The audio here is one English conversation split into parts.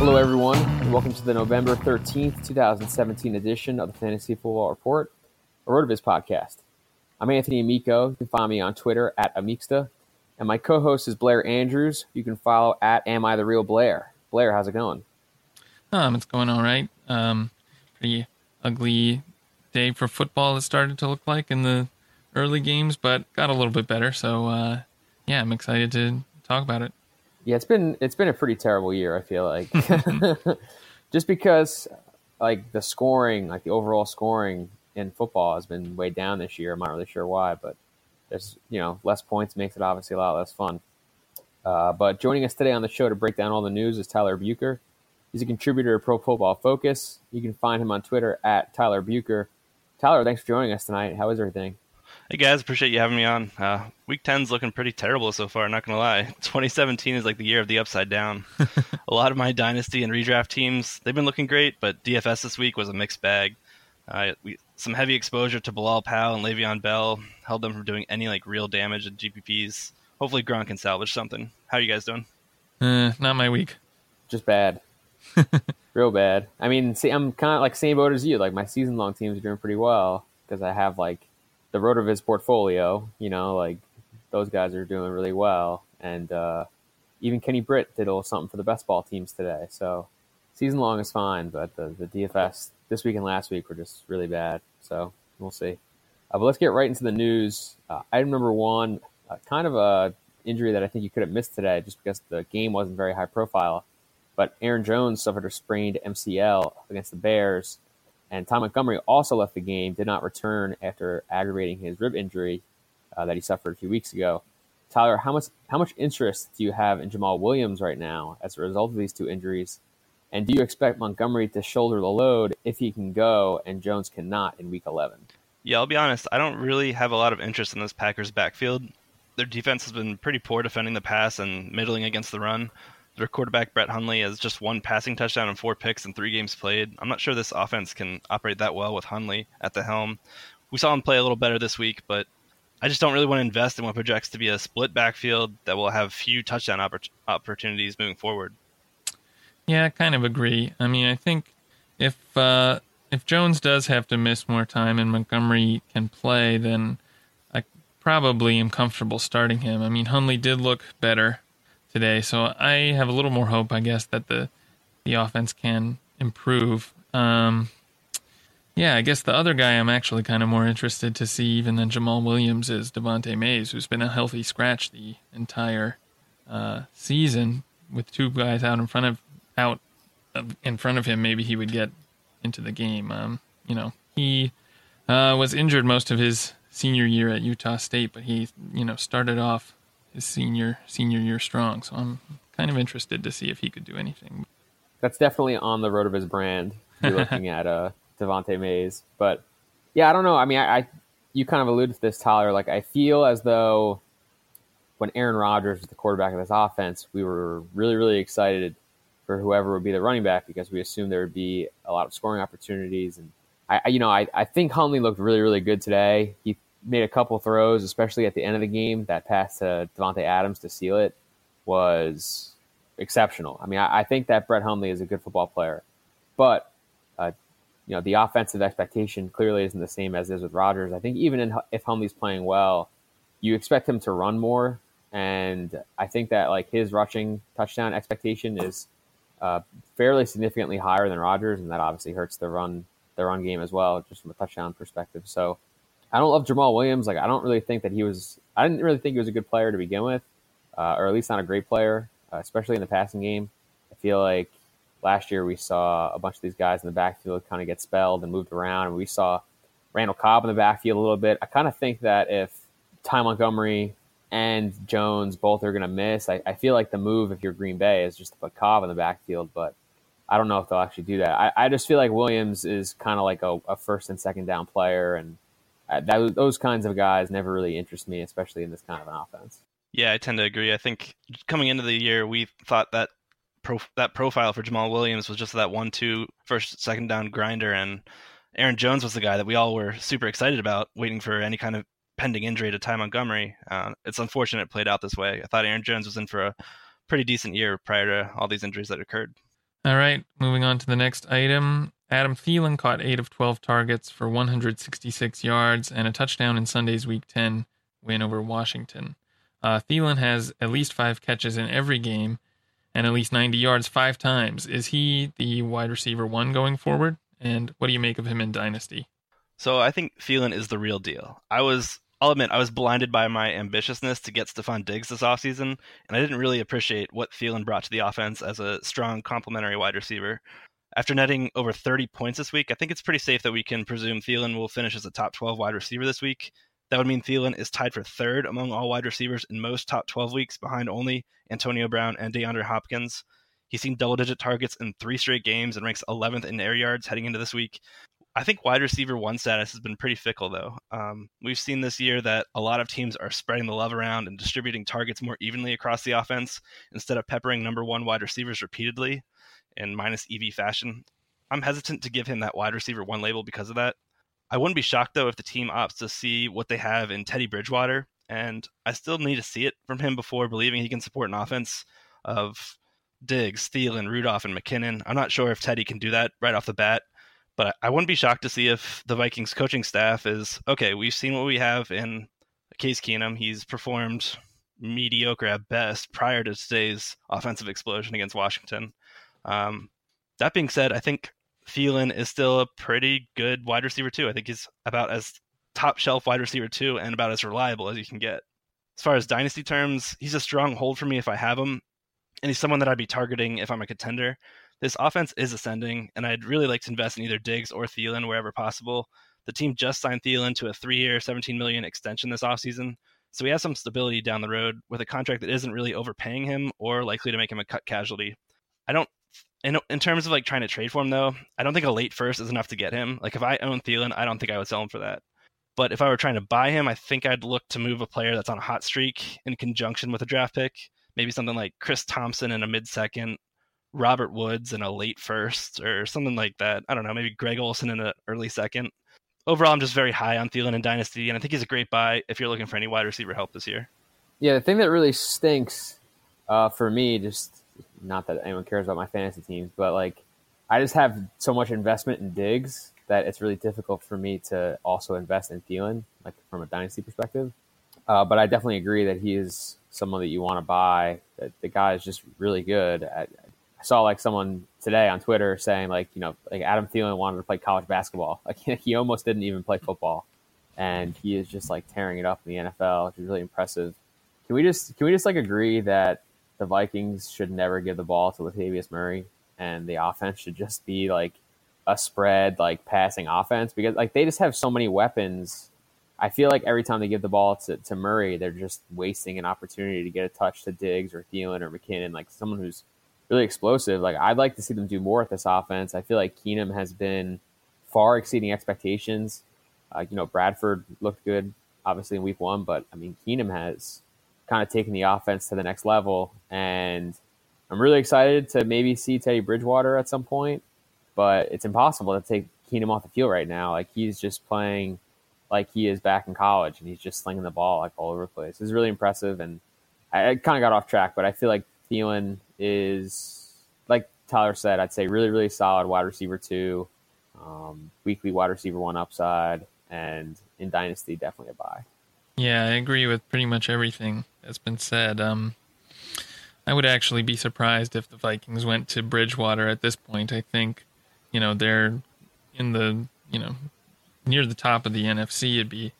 Hello, everyone, and welcome to the November 13th, 2017 edition of the Fantasy Football Report, a RotoViz podcast. I'm Anthony Amico. You can find me on Twitter at Amixta, and my co-host is Blair Andrews. You can follow at Am I the Real Blair. Blair, how's it going? Um, it's going all right. Um, pretty ugly day for football. It started to look like in the early games, but got a little bit better. So, uh, yeah, I'm excited to talk about it. Yeah, it's been it's been a pretty terrible year. I feel like just because like the scoring, like the overall scoring in football has been way down this year. I'm not really sure why, but there's you know less points makes it obviously a lot less fun. Uh, but joining us today on the show to break down all the news is Tyler Buecher. He's a contributor to Pro Football Focus. You can find him on Twitter at Tyler Buecher. Tyler, thanks for joining us tonight. How is everything? Hey guys, appreciate you having me on. Uh, week 10's looking pretty terrible so far, not going to lie. 2017 is like the year of the upside down. a lot of my dynasty and redraft teams, they've been looking great, but DFS this week was a mixed bag. Uh, we, some heavy exposure to Bilal Powell and Le'Veon Bell held them from doing any like real damage in GPPs. Hopefully Gronk can salvage something. How are you guys doing? Uh, not my week. Just bad. Real bad. I mean, see, I'm kind of like same boat as you. Like my season long teams are doing pretty well because I have like the Rotoviz portfolio, you know, like those guys are doing really well. And uh, even Kenny Britt did a little something for the best ball teams today. So season long is fine, but the, the DFS this week and last week were just really bad. So we'll see. Uh, but let's get right into the news. Uh, item number one, uh, kind of a injury that I think you could have missed today just because the game wasn't very high profile. But Aaron Jones suffered a sprained MCL against the Bears and Tom Montgomery also left the game, did not return after aggravating his rib injury uh, that he suffered a few weeks ago. Tyler, how much how much interest do you have in Jamaal Williams right now as a result of these two injuries? And do you expect Montgomery to shoulder the load if he can go and Jones cannot in Week 11? Yeah, I'll be honest. I don't really have a lot of interest in this Packers backfield. Their defense has been pretty poor defending the pass and middling against the run. Their quarterback Brett Hundley has just one passing touchdown and four picks in three games played. I'm not sure this offense can operate that well with Hundley at the helm. We saw him play a little better this week, but I just don't really want to invest in what projects to be a split backfield that will have few touchdown oppor- opportunities moving forward. Yeah, I kind of agree. I mean, I think if uh, if Jones does have to miss more time and Montgomery can play, then I probably am comfortable starting him. I mean, Hundley did look better today, so I have a little more hope, I guess, that the the offense can improve. Um, yeah, I guess the other guy I'm actually kind of more interested to see even than Jamaal Williams is Devante Mays, who's been a healthy scratch the entire uh, season with two guys out in front of out in front of him. Maybe he would get into the game. Um, you know, he uh, was injured most of his senior year at Utah State, but he you know started off his senior senior year strong. So I'm kind of interested to see if he could do anything. That's definitely on the road of his brand. You're looking at uh, Devante Mays. But yeah, I don't know. I mean, I, I you kind of alluded to this, Tyler. Like I feel as though when Aaron Rodgers was the quarterback of this offense, we were really, really excited for whoever would be the running back because we assumed there would be a lot of scoring opportunities. And I, you know, I, I think Hundley looked really, really good today. He made a couple throws, especially at the end of the game. That pass to Davante Adams to seal it was exceptional. I mean, I, I think that Brett Hundley is a good football player, but uh, you know, the offensive expectation clearly isn't the same as is with Rodgers. I think even in, if Hundley's playing well, you expect him to run more. And I think that like his rushing touchdown expectation is uh, fairly significantly higher than Rodgers, and that obviously hurts the run the run game as well, just from a touchdown perspective. So I don't love Jamaal Williams. Like I don't really think that he was. I didn't really think he was a good player to begin with, uh, or at least not a great player, uh, especially in the passing game. I feel like last year we saw a bunch of these guys in the backfield kind of get spelled and moved around, and we saw Randall Cobb in the backfield a little bit. I kind of think that if Ty Montgomery and Jones both are going to miss, I, I, feel like the move if you're Green Bay is just to put Cobb in the backfield, but I don't know if they'll actually do that. I, I just feel like Williams is kind of like a, a, first and second down player, and that, those kinds of guys never really interest me, especially in this kind of an offense. Yeah, I tend to agree. I think coming into the year, we thought that pro- that profile for Jamaal Williams was just that one-two first second down grinder, and Aaron Jones was the guy that we all were super excited about, waiting for any kind of pending injury to Ty Montgomery. Uh, it's unfortunate it played out this way. I thought Aaron Jones was in for a pretty decent year prior to all these injuries that occurred. All right, moving on to the next item. Adam Thielen caught 8 of 12 targets for 166 yards and a touchdown in Sunday's Week 10 win over Washington. Uh, Thielen has at least five catches in every game and at least 90 yards five times. Is he the wide receiver one going forward? And what do you make of him in Dynasty? So I think Thielen is the real deal. I was, I'll admit, I was blinded by my ambitiousness to get Stefon Diggs this offseason, and I didn't really appreciate what Thielen brought to the offense as a strong complementary wide receiver. After netting over 30 points this week, I think it's pretty safe that we can presume Thielen will finish as a top 12 wide receiver this week. That would mean Thielen is tied for third among all wide receivers in most top 12 weeks, behind only Antonio Brown and DeAndre Hopkins. He's seen double digit targets in three straight games and ranks 11th in air yards heading into this week. I think wide receiver one status has been pretty fickle, though. Um, we've seen this year that a lot of teams are spreading the love around and distributing targets more evenly across the offense instead of peppering number one wide receivers repeatedly in minus EV fashion. I'm hesitant to give him that wide receiver one label because of that. I wouldn't be shocked though if the team opts to see what they have in Teddy Bridgewater, and I still need to see it from him before believing he can support an offense of Diggs, Thielen, Rudolph, and McKinnon. I'm not sure if Teddy can do that right off the bat, but I wouldn't be shocked to see if the Vikings coaching staff is okay. We've seen what we have in Case Keenum. He's performed mediocre at best prior to today's offensive explosion against Washington. Um, that being said, I think Thielen is still a pretty good wide receiver too. I think he's about as top shelf wide receiver too, and about as reliable as you can get. As far as dynasty terms, he's a strong hold for me if I have him, and he's someone that I'd be targeting if I'm a contender. This offense is ascending, and I'd really like to invest in either Diggs or Thielen wherever possible. The team just signed Thielen to a three-year, 17 million extension this offseason, so he has some stability down the road with a contract that isn't really overpaying him or likely to make him a cut casualty. I don't in in terms of like trying to trade for him though, I don't think a late first is enough to get him. Like if I own Thielen, I don't think I would sell him for that. But if I were trying to buy him, I think I'd look to move a player that's on a hot streak in conjunction with a draft pick. Maybe something like Chris Thompson in a mid second, Robert Woods in a late first, or something like that. I don't know, maybe Greg Olsen in an early second. Overall, I'm just very high on Thielen in Dynasty, and I think he's a great buy if you're looking for any wide receiver help this year. Yeah, the thing that really stinks uh, for me, just Not that anyone cares about my fantasy teams, but like I just have so much investment in Diggs that it's really difficult for me to also invest in Thielen, like from a dynasty perspective. Uh, but I definitely agree that he is someone that you want to buy. That the guy is just really good. I, I saw like someone today on Twitter saying like you know like Adam Thielen wanted to play college basketball. Like he almost didn't even play football, and he is just like tearing it up in the NFL, which is really impressive. Can we just can we just like agree that the Vikings should never give the ball to Latavius Murray, and the offense should just be like a spread like passing offense because like they just have so many weapons. I feel like every time they give the ball to, to Murray, they're just wasting an opportunity to get a touch to Diggs or Thielen or McKinnon, like someone who's really explosive. Like I'd like to see them do more with this offense. I feel like Keenum has been far exceeding expectations. Uh, you know, Bradford looked good, obviously in week one, but I mean, Keenum has kind of taking the offense to the next level, and I'm really excited to maybe see Teddy Bridgewater at some point. But it's impossible to take Keenum off the field right now. Like he's just playing like he is back in college, and he's just slinging the ball like all over the place. It's really impressive, and I, I kind of got off track, but I feel like Thielen is like Tyler said. I'd say really, really solid wide receiver two, um, weekly wide receiver one upside, and in dynasty definitely a buy. Yeah, I agree with pretty much everything that's been said. Um, I would actually be surprised if the Vikings went to Bridgewater at this point. I think, you know, they're in the, you know, near the top of the NFC. It'd be,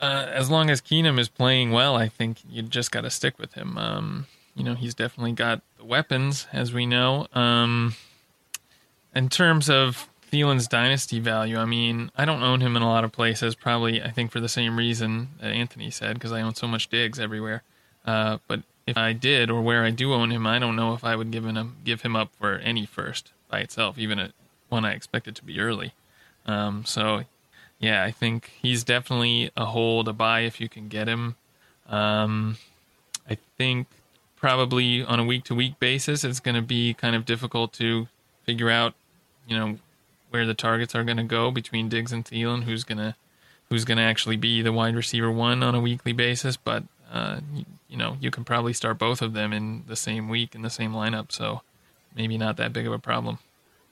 uh, as long as Keenum is playing well, I think you just got to stick with him. Um, you know, he's definitely got the weapons, as we know. Um, in terms of Thielen's dynasty value, I mean, I don't own him in a lot of places, probably, I think, for the same reason that Anthony said, because I own so much Diggs everywhere. Uh, but if I did, or where I do own him, I don't know if I would give him give him up for any first by itself, even at one I expected it to be early. Um, so, yeah, I think he's definitely a hold, a buy if you can get him. Um, I think probably on a week to week basis, it's going to be kind of difficult to figure out, you know, where the targets are going to go between Diggs and Thielen, who's going to who's going to actually be the wide receiver one on a weekly basis. But uh, you, you know, you can probably start both of them in the same week in the same lineup, so maybe not that big of a problem.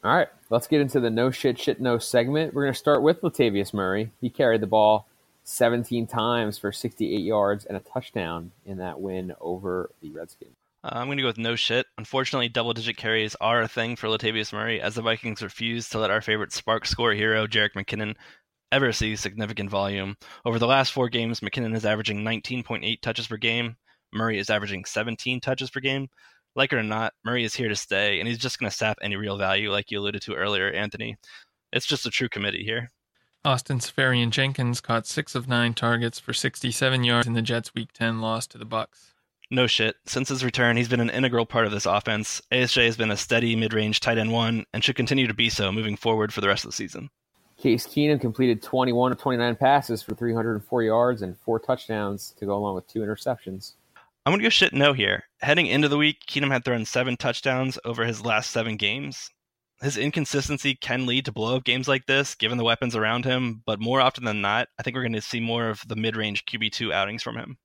All right, let's get into the no shit shit no segment. We're going to start with Latavius Murray. He carried the ball 17 times for 68 yards and a touchdown in that win over the Redskins. Uh, I'm going to go with no shit. Unfortunately, double digit carries are a thing for Latavius Murray, as the Vikings refuse to let our favorite spark score hero, Jerick McKinnon, ever see significant volume. Over the last four games, McKinnon is averaging 19.8 touches per game. Murray is averaging 17 touches per game. Like it or not, Murray is here to stay, and he's just going to sap any real value, like you alluded to earlier, Anthony. It's just a true committee here. Austin Seferian Jenkins caught six of nine targets for 67 yards in the Jets' Week 10 loss to the Bucs. No shit. Since his return, he's been an integral part of this offense. ASJ has been a steady mid-range tight end one and should continue to be so moving forward for the rest of the season. Case Keenum completed 21 of 29 passes for 304 yards and four touchdowns to go along with two interceptions. I'm going to go shit no here. Heading into the week, Keenum had thrown seven touchdowns over his last seven games. His inconsistency can lead to blow up games like this, given the weapons around him, but more often than not, I think we're going to see more of the mid range QB2 outings from him.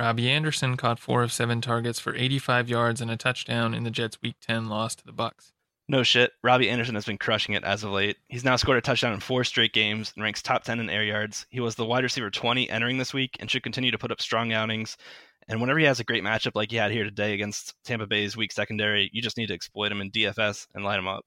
Robbie Anderson caught four of seven targets for 85 yards and a touchdown in the Jets' Week 10 loss to the Bucs. No shit, Robbie Anderson has been crushing it as of late. He's now scored a touchdown in four straight games and ranks top 10 in air yards. He was the wide receiver 20 entering this week and should continue to put up strong outings. And whenever he has a great matchup like he had here today against Tampa Bay's weak secondary, you just need to exploit him in DFS and light him up.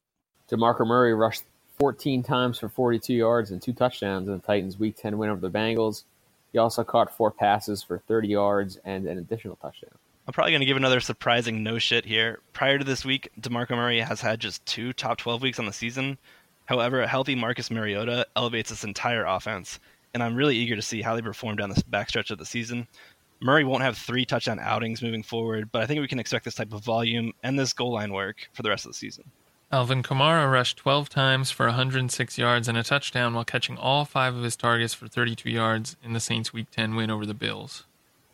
DeMarco Murray rushed 14 times for 42 yards and two touchdowns in the Titans' Week 10 win over the Bengals. He also caught four passes for 30 yards and an additional touchdown. I'm probably going to give another surprising no shit here. Prior to this week, DeMarco Murray has had just two top 12 weeks on the season. However, a healthy Marcus Mariota elevates this entire offense, and I'm really eager to see how they perform down this backstretch of the season. Murray won't have three touchdown outings moving forward, but I think we can expect this type of volume and this goal line work for the rest of the season. Alvin Kamara rushed 12 times for 106 yards and a touchdown while catching all five of his targets for 32 yards in the Saints' Week 10 win over the Bills.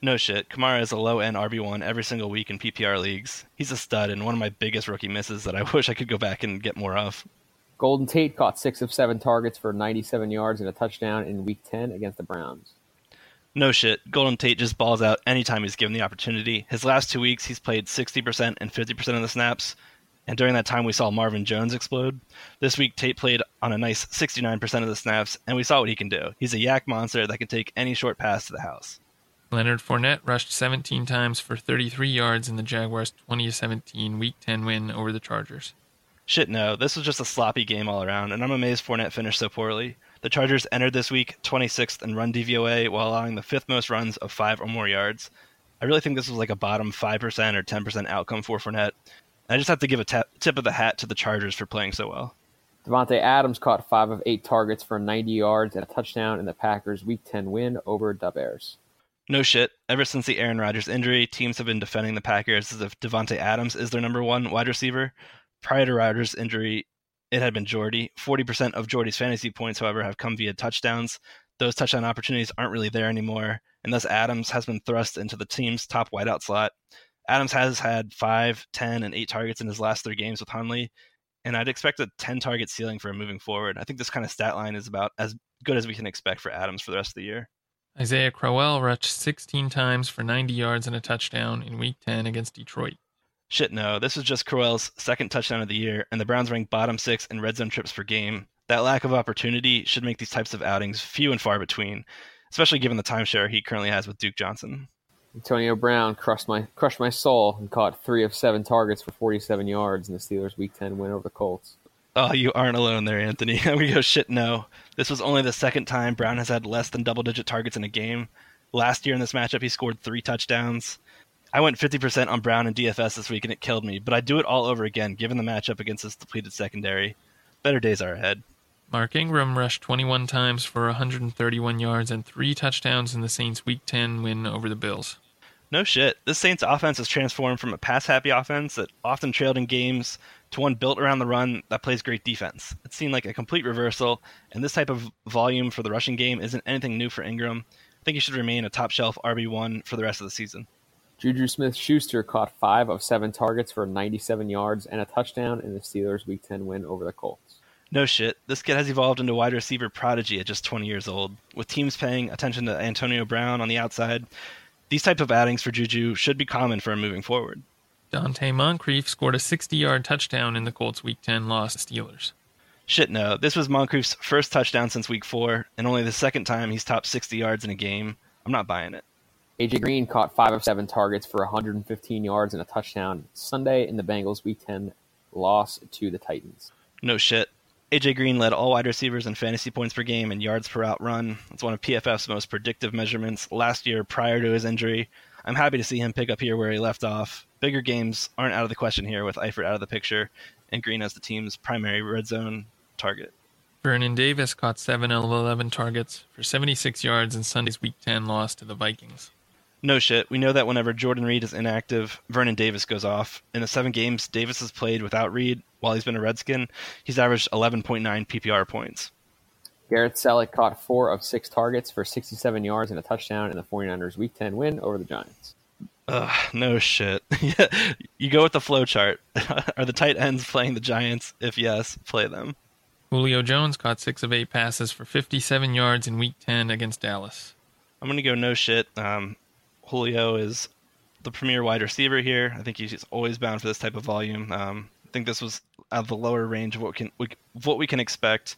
No shit. Kamara is a low end RB1 every single week in PPR leagues. He's a stud and one of my biggest rookie misses that I wish I could go back and get more of. Golden Tate caught six of seven targets for 97 yards and a touchdown in Week 10 against the Browns. No shit. Golden Tate just balls out anytime he's given the opportunity. His last two weeks, he's played 60% and 50% of the snaps. And during that time, we saw Marvin Jones explode. This week, Tate played on a nice 69% of the snaps, and we saw what he can do. He's a YAC monster that can take any short pass to the house. Leonard Fournette rushed 17 times for 33 yards in the Jaguars' 2017 Week 10 win over the Chargers. Shit, no. This was just a sloppy game all around, and I'm amazed Fournette finished so poorly. The Chargers entered this week 26th in run DVOA while allowing the fifth most runs of five or more yards. I really think this was like a bottom 5% or 10% outcome for Fournette. I just have to give a tap, tip of the hat to the Chargers for playing so well. Davante Adams caught five of eight targets for 90 yards and a touchdown in the Packers' Week 10 win over the Bears. No shit. Ever since the Aaron Rodgers injury, teams have been defending the Packers as if Davante Adams is their number one wide receiver. Prior to Rodgers' injury, it had been Jordy. 40% of Jordy's fantasy points, however, have come via touchdowns. Those touchdown opportunities aren't really there anymore, and thus Adams has been thrust into the team's top wideout slot. Adams has had 5, 10, and 8 targets in his last three games with Hundley, and I'd expect a 10 target ceiling for him moving forward. I think this kind of stat line is about as good as we can expect for Adams for the rest of the year. Isaiah Crowell rushed 16 times for 90 yards and a touchdown in Week 10 against Detroit. Shit, no. This was just Crowell's second touchdown of the year, and the Browns ranked bottom six in red zone trips per game. That lack of opportunity should make these types of outings few and far between, especially given the timeshare he currently has with Duke Johnson. Antonio Brown crushed my crushed my soul and caught three of seven targets for 47 yards in the Steelers' Week 10 win over the Colts. Oh, you aren't alone there, Anthony. we go shit no. This was only the second time Brown has had less than double digit targets in a game. Last year in this matchup, he scored three touchdowns. I went 50% on Brown and DFS this week and it killed me, but I'd do it all over again given the matchup against this depleted secondary. Better days are ahead. Mark Ingram rushed 21 times for 131 yards and three touchdowns in the Saints' Week 10 win over the Bills. No shit. This Saints offense has transformed from a pass happy offense that often trailed in games to one built around the run that plays great defense. It seemed like a complete reversal, and this type of volume for the rushing game isn't anything new for Ingram. I think he should remain a top shelf RB1 for the rest of the season. Juju Smith Schuster caught five of seven targets for 97 yards and a touchdown in the Steelers' Week 10 win over the Colts. No shit. This kid has evolved into wide receiver prodigy at just 20 years old. With teams paying attention to Antonio Brown on the outside, these type of outings for Juju should be common for him moving forward. Donte Moncrief scored a 60 yard touchdown in the Colts' Week 10 loss to Steelers. Shit, no. This was Moncrief's first touchdown since Week 4, and only the second time he's topped 60 yards in a game. I'm not buying it. AJ Green caught five of seven targets for 115 yards and a touchdown Sunday in the Bengals' Week 10 loss to the Titans. No shit. AJ Green led all wide receivers in fantasy points per game and yards per route run. It's one of PFF's most predictive measurements last year prior to his injury. I'm happy to see him pick up here where he left off. Bigger games aren't out of the question here with Eifert out of the picture and Green as the team's primary red zone target. Vernon Davis caught 7 of 11 targets for 76 yards in Sunday's Week 10 loss to the Vikings. No shit. We know that whenever Jordan Reed is inactive, Vernon Davis goes off. In the seven games Davis has played without Reed while he's been a Redskin, he's averaged 11.9 PPR points. Garrett Celek caught four of six targets for 67 yards and a touchdown in the 49ers' Week 10 win over the Giants. Ugh, no shit. you go with the flow chart. Are the tight ends playing the Giants? If yes, play them. Julio Jones caught six of eight passes for 57 yards in Week 10 against Dallas. I'm going to go no shit. Um, Julio is the premier wide receiver here. I think he's always bound for this type of volume. Um, I think this was out of the lower range of what can we, what we can expect,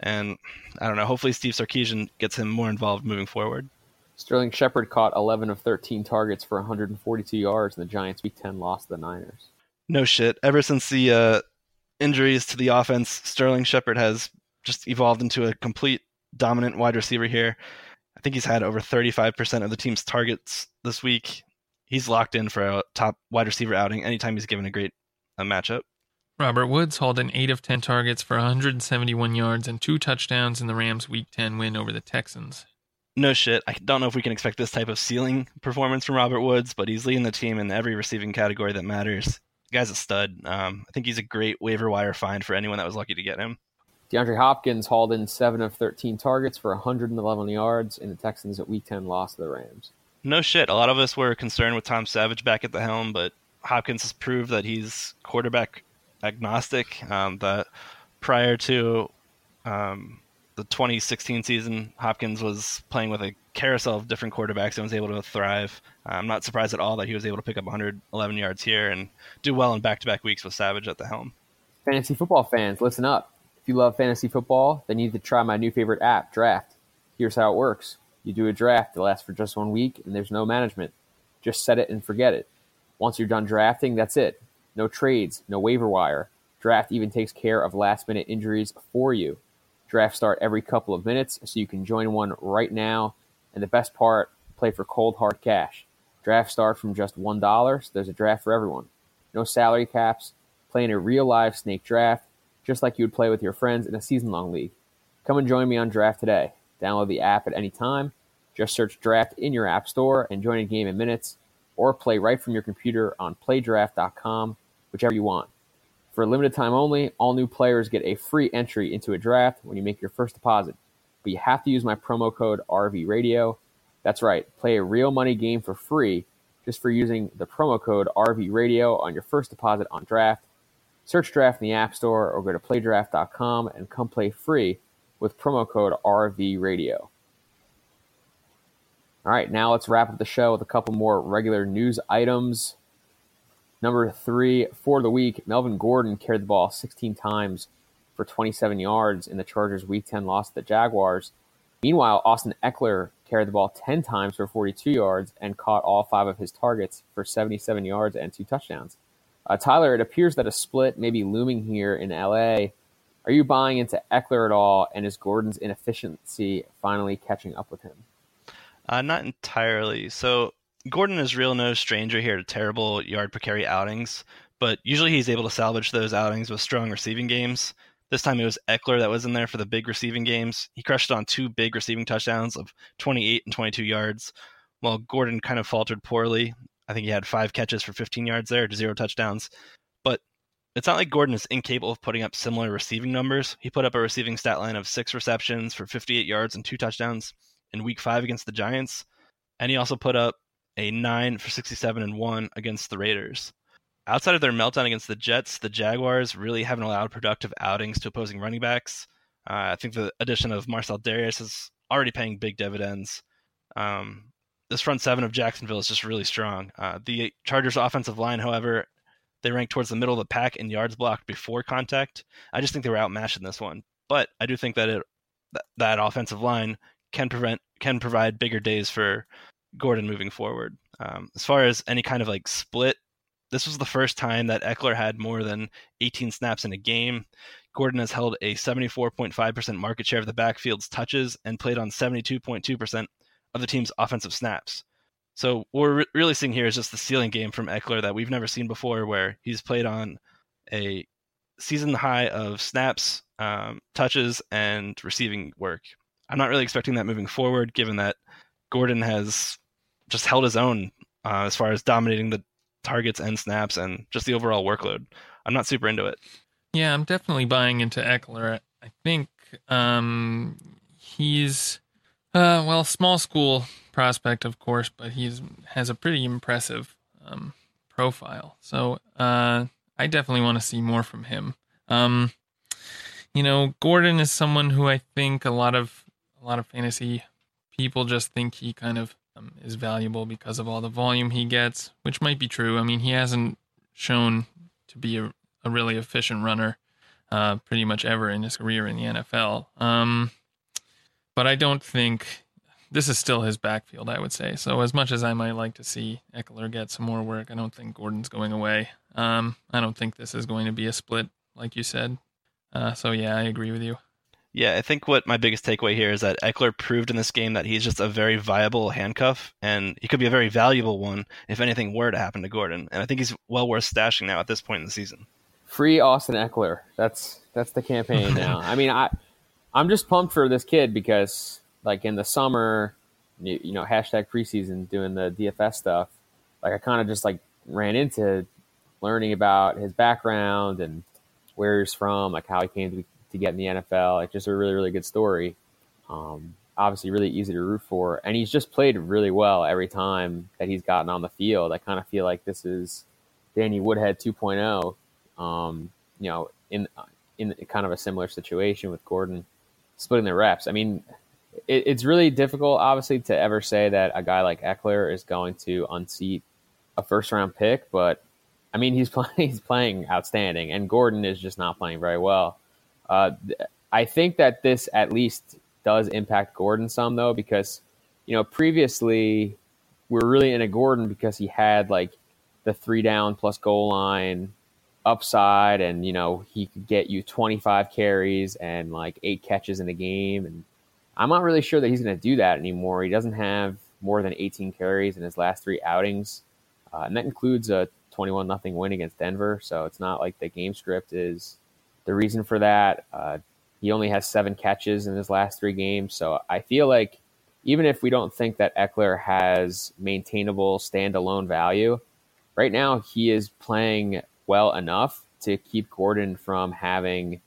and I don't know. Hopefully, Steve Sarkisian gets him more involved moving forward. Sterling Shepard caught 11 of 13 targets for 142 yards in the Giants' Week 10 loss to the Niners. No shit. Ever since the uh, injuries to the offense, Sterling Shepard has just evolved into a complete dominant wide receiver here. I think he's had over 35% of the team's targets this week. He's locked in for a top wide receiver outing anytime he's given a great uh, matchup. Robert Woods hauled in 8 of 10 targets for 171 yards and two touchdowns in the Rams' Week 10 win over the Texans. No shit. I don't know if we can expect this type of ceiling performance from Robert Woods, but he's leading the team in every receiving category that matters. The guy's a stud. Um, I think he's a great waiver wire find for anyone that was lucky to get him. DeAndre Hopkins hauled in 7 of 13 targets for 111 yards in the Texans at Week 10 loss to the Rams. No shit. A lot of us were concerned with Tom Savage back at the helm, but Hopkins has proved that he's quarterback agnostic. Um, that prior to um, the 2016 season, Hopkins was playing with a carousel of different quarterbacks and was able to thrive. Uh, I'm not surprised at all that he was able to pick up 111 yards here and do well in back-to-back weeks with Savage at the helm. Fantasy football fans, listen up. You love fantasy football, then you need to try my new favorite app, Draft. Here's how it works. You do a draft that lasts for just one week, and there's no management. Just set it and forget it. Once you're done drafting, that's it. No trades, no waiver wire. Draft even takes care of last minute injuries for you. Drafts start every couple of minutes, so you can join one right now. And the best part, play for cold hard cash. Drafts start from just $1, so there's a draft for everyone. No salary caps. Play in a real live snake draft, just like you would play with your friends in a season long league. Come and join me on Draft today. Download the app at any time. Just search Draft in your app store and join a game in minutes, or play right from your computer on playdraft.com, whichever you want. For a limited time only, all new players get a free entry into a draft when you make your first deposit. But you have to use my promo code RV Radio. That's right, play a real money game for free just for using the promo code RV Radio on your first deposit on draft. Search draft in the App Store or go to playdraft.com and come play free with promo code RV Radio. All right, now let's wrap up the show with a couple more regular news items. Number three for the week, Melvin Gordon carried the ball 16 times for 27 yards in the Chargers' Week 10 loss to the Jaguars. Meanwhile, Austin Ekeler carried the ball 10 times for 42 yards and caught all five of his targets for 77 yards and two touchdowns. Uh, Tyler, it appears that a split may be looming here in LA. Are you buying into Ekeler at all, and is Gordon's inefficiency finally catching up with him? Uh, not entirely. So Gordon is real no stranger here to terrible yard per carry outings, but usually he's able to salvage those outings with strong receiving games. This time it was Ekeler that was in there for the big receiving games. He crushed on two big receiving touchdowns of 28 and 22 yards, while Gordon kind of faltered poorly. I think he had five catches for 15 yards there zero touchdowns. But it's not like Gordon is incapable of putting up similar receiving numbers. He put up a receiving stat line of six receptions for 58 yards and two touchdowns in week five against the Giants. And he also put up a 9 for 67 and 1 against the Raiders. Outside of their meltdown against the Jets, the Jaguars really haven't allowed productive outings to opposing running backs. Uh, I think the addition of Marcell Dareus is already paying big dividends. Um, this front seven of Jacksonville is just really strong. Uh, the Chargers' offensive line, however, they rank towards the middle of the pack in yards blocked before contact. I just think they were outmatched in this one, but I do think that it that, that offensive line can prevent can provide bigger days for Gordon moving forward. Um, as far as any kind of like split, this was the first time that Ekeler had more than 18 snaps in a game. Gordon has held a 74.5% market share of the backfield's touches and played on 72.2% of the team's offensive snaps. So what we're re- really seeing here is just the ceiling game from Ekeler that we've never seen before, where he's played on a season high of snaps, um, touches, and receiving work. I'm not really expecting that moving forward, given that Gordon has just held his own uh, as far as dominating the targets and snaps and just the overall workload. I'm not super into it. Yeah, I'm definitely buying into Ekeler. I think um, he's uh, well, small school prospect, of course, but he's has a pretty impressive um, profile. So uh, I definitely want to see more from him. Um, you know, Gordon is someone who I think a lot of a lot of fantasy people just think he kind of um, is valuable because of all the volume he gets, which might be true. I mean, he hasn't shown to be a, a really efficient runner uh, pretty much ever in his career in the NFL. Um, but I don't think this is still his backfield, I would say. So as much as I might like to see Ekeler get some more work, I don't think Gordon's going away. Um, I don't think this is going to be a split, like you said. Uh, so yeah, I agree with you. Yeah, I think what my biggest takeaway here is that Ekeler proved in this game that he's just a very viable handcuff, and he could be a very valuable one if anything were to happen to Gordon. And I think he's well worth stashing now at this point in the season. Free Austin Ekeler. That's that's the campaign now. I mean, I I'm just pumped for this kid because like in the summer, you, you know, hashtag preseason doing the DFS stuff. Like I kind of just like ran into learning about his background and where he's from, like how he came to to get in the NFL. Like just a really, really good story. Um, obviously, really easy to root for, and he's just played really well every time that he's gotten on the field. I kind of feel like this is Danny Woodhead 2.0. Um, you know, in in kind of a similar situation with Gordon splitting the reps. I mean, it, it's really difficult, obviously, to ever say that a guy like Ekeler is going to unseat a first round pick. But I mean, he's playing he's playing outstanding, and Gordon is just not playing very well. Uh, I think that this at least does impact Gordon some though, because you know previously we were really into Gordon because he had like the three down plus goal line upside, and you know he could get you 25 carries and like eight catches in a game. And I'm not really sure that he's going to do that anymore. He doesn't have more than 18 carries in his last three outings, uh, and that includes a 21 nothing win against Denver. So it's not like the game script is the reason for that. Uh, he only has seven catches in his last three games. So I feel like even if we don't think that Ekeler has maintainable standalone value, right now he is playing well enough to keep Gordon from having,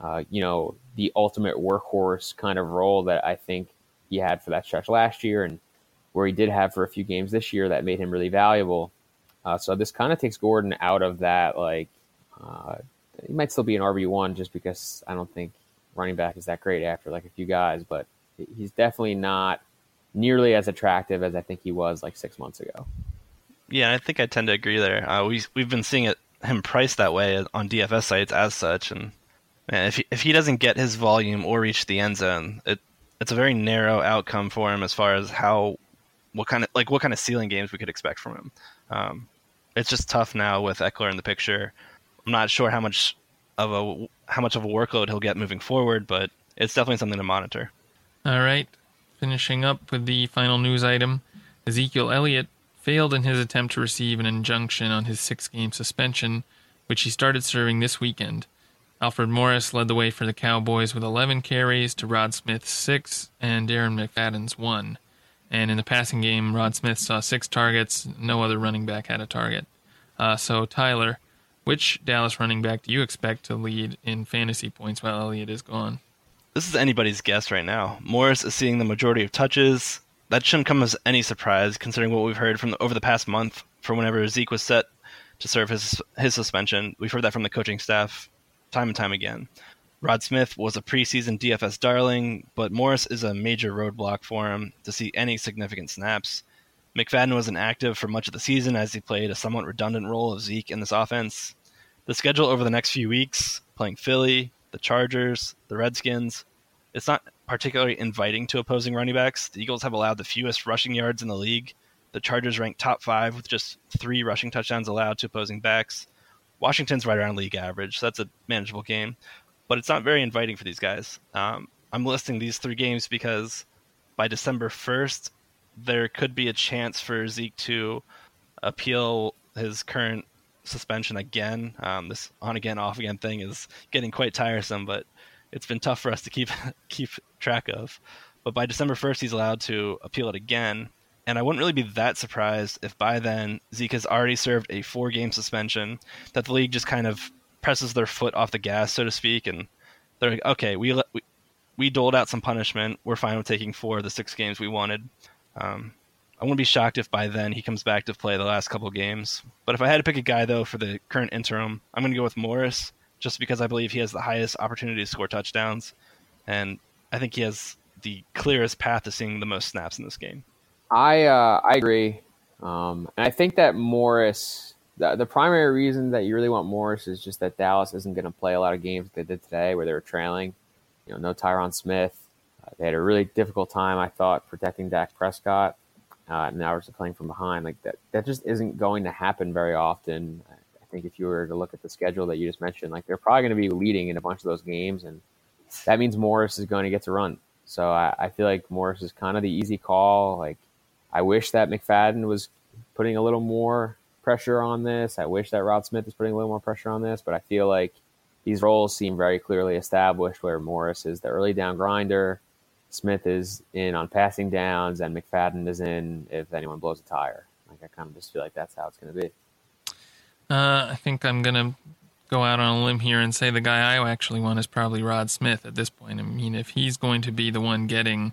uh, you know, the ultimate workhorse kind of role that I think he had for that stretch last year and where he did have for a few games this year that made him really valuable. Uh, so this kind of takes Gordon out of that. Like, uh, he might still be an RB one just because I don't think running back is that great after like a few guys, but he's definitely not nearly as attractive as I think he was like six months ago. Yeah, I think I tend to agree there. Uh, we we've been seeing it him priced that way on DFS sites as such, and man, if he, if he doesn't get his volume or reach the end zone, it it's a very narrow outcome for him as far as how what kind of like what kind of ceiling games we could expect from him. Um, it's just tough now with Ekeler in the picture. I'm not sure how much of a how much of a workload he'll get moving forward, but it's definitely something to monitor. All right, finishing up with the final news item: Ezekiel Elliott failed in his attempt to receive an injunction on his six-game suspension, which he started serving this weekend. Alfred Morris led the way for the Cowboys with 11 carries to Rod Smith's six and Darren McFadden's one. And in the passing game, Rod Smith saw six targets. No other running back had a target. Uh, so, Tyler, which Dallas running back do you expect to lead in fantasy points while Elliott is gone? This is anybody's guess right now. Morris is seeing the majority of touches. That shouldn't come as any surprise, considering what we've heard from the, over the past month. For whenever Zeke was set to serve his his suspension, we've heard that from the coaching staff time and time again. Rod Smith was a preseason DFS darling, but Morris is a major roadblock for him to see any significant snaps. McFadden was inactive for much of the season as he played a somewhat redundant role of Zeke in this offense. The schedule over the next few weeks, playing Philly, the Chargers, the Redskins, it's not particularly inviting to opposing running backs. The Eagles have allowed the fewest rushing yards in the league. The Chargers rank top five with just three rushing touchdowns allowed to opposing backs. Washington's right around league average, so that's a manageable game. But it's not very inviting for these guys. Um, I'm listing these three games because by December 1st, there could be a chance for Zeke to appeal his current suspension again. Um, this on again, off again thing is getting quite tiresome, but it's been tough for us to keep keep track of. But by December 1st, he's allowed to appeal it again. And I wouldn't really be that surprised if by then Zeke has already served a four game suspension, that the league just kind of presses their foot off the gas, so to speak, and they're like, okay, we, we, we doled out some punishment. We're fine with taking four of the six games we wanted. Um, I wouldn't be shocked if by then he comes back to play the last couple games. But if I had to pick a guy though for the current interim, I'm going to go with Morris, just because I believe he has the highest opportunity to score touchdowns, and I think he has the clearest path to seeing the most snaps in this game. I uh, I agree, um, and I think that Morris. The, the primary reason that you really want Morris is just that Dallas isn't going to play a lot of games they did today where they were trailing. You know, no Tyron Smith, uh, they had a really difficult time, I thought, protecting Dak Prescott. Uh, and now we're playing from behind. Like that, that just isn't going to happen very often. Think if you were to look at the schedule that you just mentioned, like they're probably going to be leading in a bunch of those games, and that means Morris is going to get to run. So I, I feel like Morris is kind of the easy call. Like I wish that McFadden was putting a little more pressure on this. I wish that Rod Smith is putting a little more pressure on this, but I feel like these roles seem very clearly established where Morris is the early down grinder Smith is in on passing downs and McFadden is in if anyone blows a tire. Like I kind of just feel like that's how it's going to be. Uh, I think I'm to go out on a limb here and say the guy I actually want is probably Rod Smith at this point. I mean, if he's going to be the one getting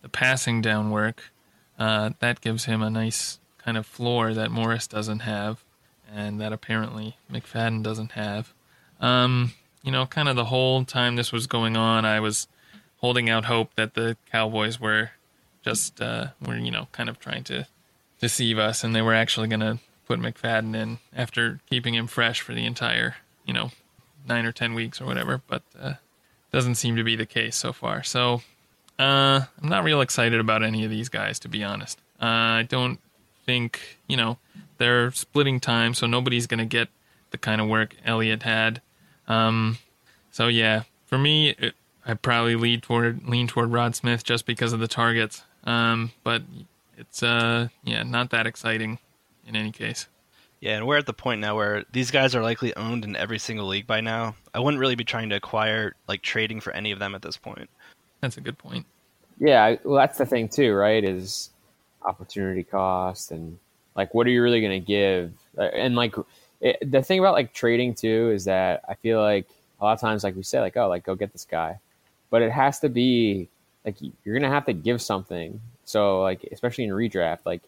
the passing down work, uh, that gives him a nice kind of floor that Morris doesn't have, and that apparently McFadden doesn't have. Um, you know, kind of the whole time this was going on, I was holding out hope that the Cowboys were just uh, were you know kind of trying to deceive us, and they were actually going to put McFadden in after keeping him fresh for the entire you know nine or ten weeks or whatever. But uh, doesn't seem to be the case so far. So uh, I'm not real excited about any of these guys, to be honest. Uh, I don't think you know they're splitting time, so nobody's going to get the kind of work Elliott had. Um, so yeah, for me, I probably lead toward lean toward Rod Smith just because of the targets. Um, but it's uh yeah, not that exciting in any case. Yeah, and we're at the point now where these guys are likely owned in every single league by now. I wouldn't really be trying to acquire like trading for any of them at this point. That's a good point. Yeah, well, that's the thing too, right? Is opportunity cost and like what are you really going to give? Uh, and like it, the thing about like trading too is that I feel like a lot of times, like we say, like oh, like go get this guy, but it has to be like you're gonna have to give something. So like especially in redraft, like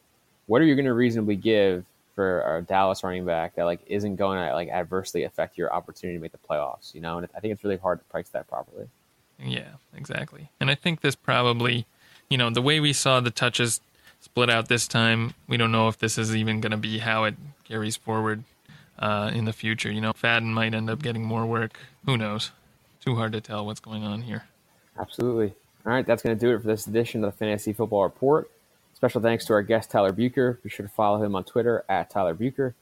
what are you gonna reasonably give for a Dallas running back that like isn't going to like adversely affect your opportunity to make the playoffs? You know, and I think it's really hard to price that properly. Yeah, exactly. And I think this probably, you know, the way we saw the touches split out this time, we don't know if this is even going to be how it carries forward uh, in the future. You know, Fadden might end up getting more work. Who knows? Too hard to tell what's going on here. Absolutely. All right, that's going to do it for this edition of the Fantasy Football Report. Special thanks to our guest, Tyler Buecher. Be sure to follow him on Twitter at Tyler Buecher.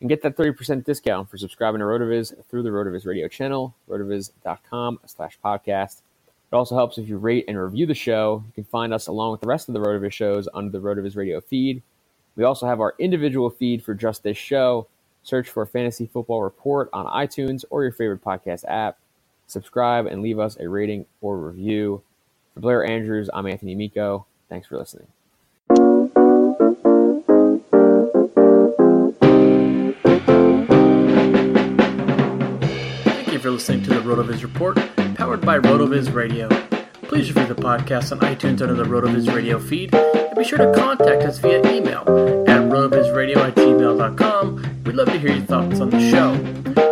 And get that 30% discount for subscribing to RotoViz through the RotoViz radio channel, rotoviz.com slash podcast. It also helps if you rate and review the show. You can find us along with the rest of the RotoViz shows under the RotoViz radio feed. We also have our individual feed for just this show. Search for Fantasy Football Report on iTunes or your favorite podcast app. Subscribe and leave us a rating or review. For Blair Andrews, I'm Anthony Amico. Thanks for listening. For listening to the RotoViz Report, powered by RotoViz Radio. Please review the podcast on iTunes under the RotoViz Radio feed, and be sure to contact us via email at rotovizradio at gmail.com. We'd love to hear your thoughts on the show.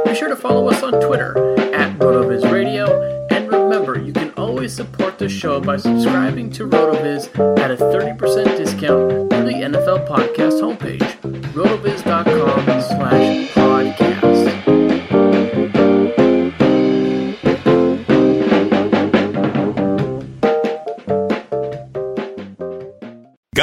Be sure to follow us on Twitter at RotoViz Radio, and remember, you can always support the show by subscribing to RotoViz at a 30% discount through the NFL Podcast homepage, rotoviz.com slash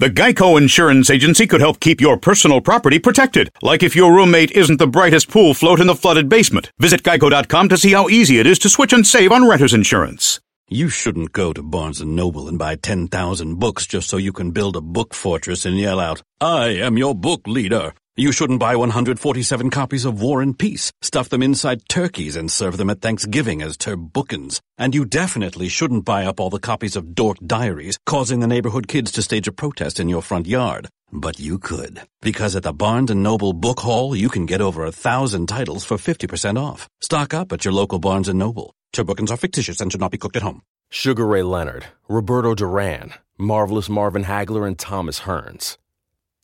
The Geico Insurance Agency could help keep your personal property protected, like if your roommate isn't the brightest pool float in the flooded basement. Visit geico.com to see how easy it is to switch and save on renter's insurance. You shouldn't go to Barnes & Noble and buy 10,000 books just so you can build a book fortress and yell out, I am your book leader. You shouldn't buy 147 copies of War and Peace, stuff them inside turkeys and serve them at Thanksgiving as turbookins. And you definitely shouldn't buy up all the copies of Dork Diaries, causing the neighborhood kids to stage a protest in your front yard. But you could. Because at the Barnes & Noble Book Hall, you can get over a thousand titles for 50% off. Stock up at your local Barnes & Noble. Turbookins are fictitious and should not be cooked at home. Sugar Ray Leonard, Roberto Duran, Marvelous Marvin Hagler, and Thomas Hearns.